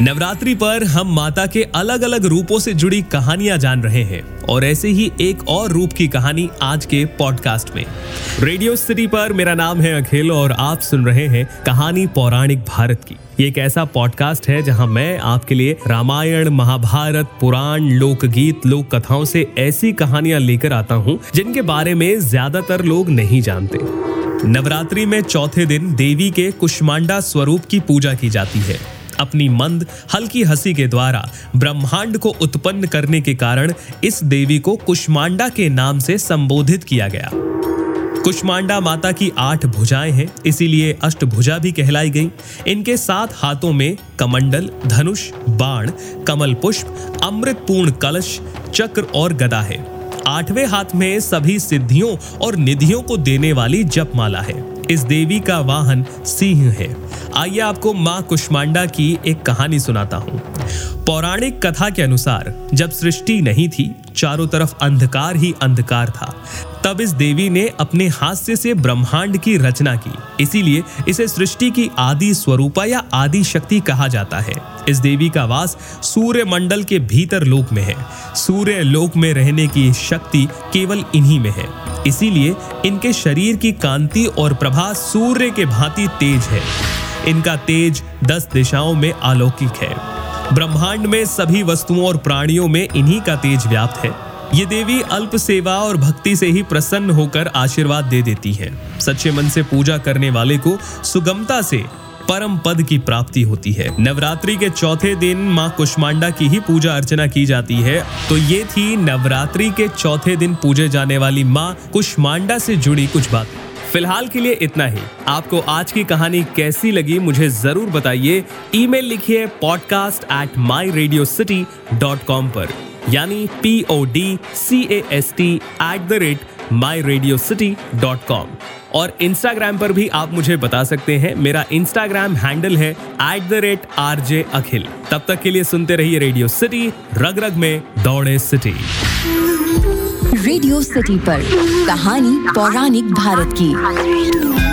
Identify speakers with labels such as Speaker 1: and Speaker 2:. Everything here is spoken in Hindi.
Speaker 1: नवरात्रि पर हम माता के अलग अलग रूपों से जुड़ी कहानियाँ जान रहे हैं और ऐसे ही एक और रूप की कहानी आज के पॉडकास्ट में। रेडियो सिटी पर मेरा नाम है अखिल और आप सुन रहे हैं कहानी पौराणिक भारत की। ये एक ऐसा पॉडकास्ट है जहाँ मैं आपके लिए रामायण, महाभारत, पुराण, लोकगीत लोक कथाओं से ऐसी कहानियाँ लेकर आता हूँ, जिनके बारे में ज़्यादातर लोग नहीं जानते। नवरात्रि में चौथे दिन देवी के कुष्मांडा स्वरूप की पूजा की जाती है। अपनी मंद, हल्की हँसी के द्वारा ब्रह्मांड को उत्पन्न करने के कारण इस देवी को कुष्मांडा के नाम से संबोधित किया गया। कुष्मांडा माता की आठ भुजाएँ हैं, इसीलिए अष्टभुजा भी कहलाई गई। इनके सात हाथों में कमंडल, धनुष, बाण, कमल पुष्प, अमृतपूर्ण कलश, चक्र और गदा है। आठवें हाथ में सभी सिद्धियों और निधियों को देने वाली जपमाला है। इस देवी का वाहन सिंह है। आइए आपको माँ कुष्मांडा की एक कहानी सुनाता हूँ। पौराणिक कथा के अनुसार, जब सृष्टि नहीं थी, चारों तरफ़ अंधकार ही अंधकार था। तब इस देवी ने अपने हास्य से ब्रह्मांड की रचना की। इसीलिए इसे सृष्टि की आदि स्वरूपा या आदि शक्ति कहा जाता है। इस देवी का वास सूर्य मंडल के भीतर लोक में है। सूर्य लोक में रहने की शक्ति केवल इन्हीं में है। इसीलिए इनके शरीर की कांति और प्रभा सूर्य के भांति तेज है। इनका तेज दस दिशाओं में अलौकिक है। ब्रह्मांड में सभी वस्तुओं और प्राणियों में इन्हीं का तेज व्याप्त है। ये देवी अल्प सेवा और भक्ति से ही प्रसन्न होकर आशीर्वाद दे देती है। सच्चे मन से पूजा करने वाले को सुगमता से परम पद की प्राप्ति होती है। नवरात्रि के चौथे दिन माँ कुष्मांडा की ही पूजा अर्चना की जाती है। तो ये थी नवरात्रि के चौथे दिन पूजे जाने वाली माँ कुष्मांडा से जुड़ी कुछ बात। फ़िलहाल के लिए इतना ही। आपको आज की कहानी कैसी लगी मुझे ज़रूर बताइए। ईमेल लिखिए podcast at my radio city dot com पर। यानी P O D C S T at the rate com और इंस्टाग्राम पर भी आप मुझे बता सकते हैं। मेरा इंस्टाग्राम हैंडल है at the rate R J Akhil तब तक के लिए सुनते रहिए रेडियो सिटी रग रग में दौड़े सिटी
Speaker 2: रेडियो सिटी पर कहानी पौराणिक भारत की।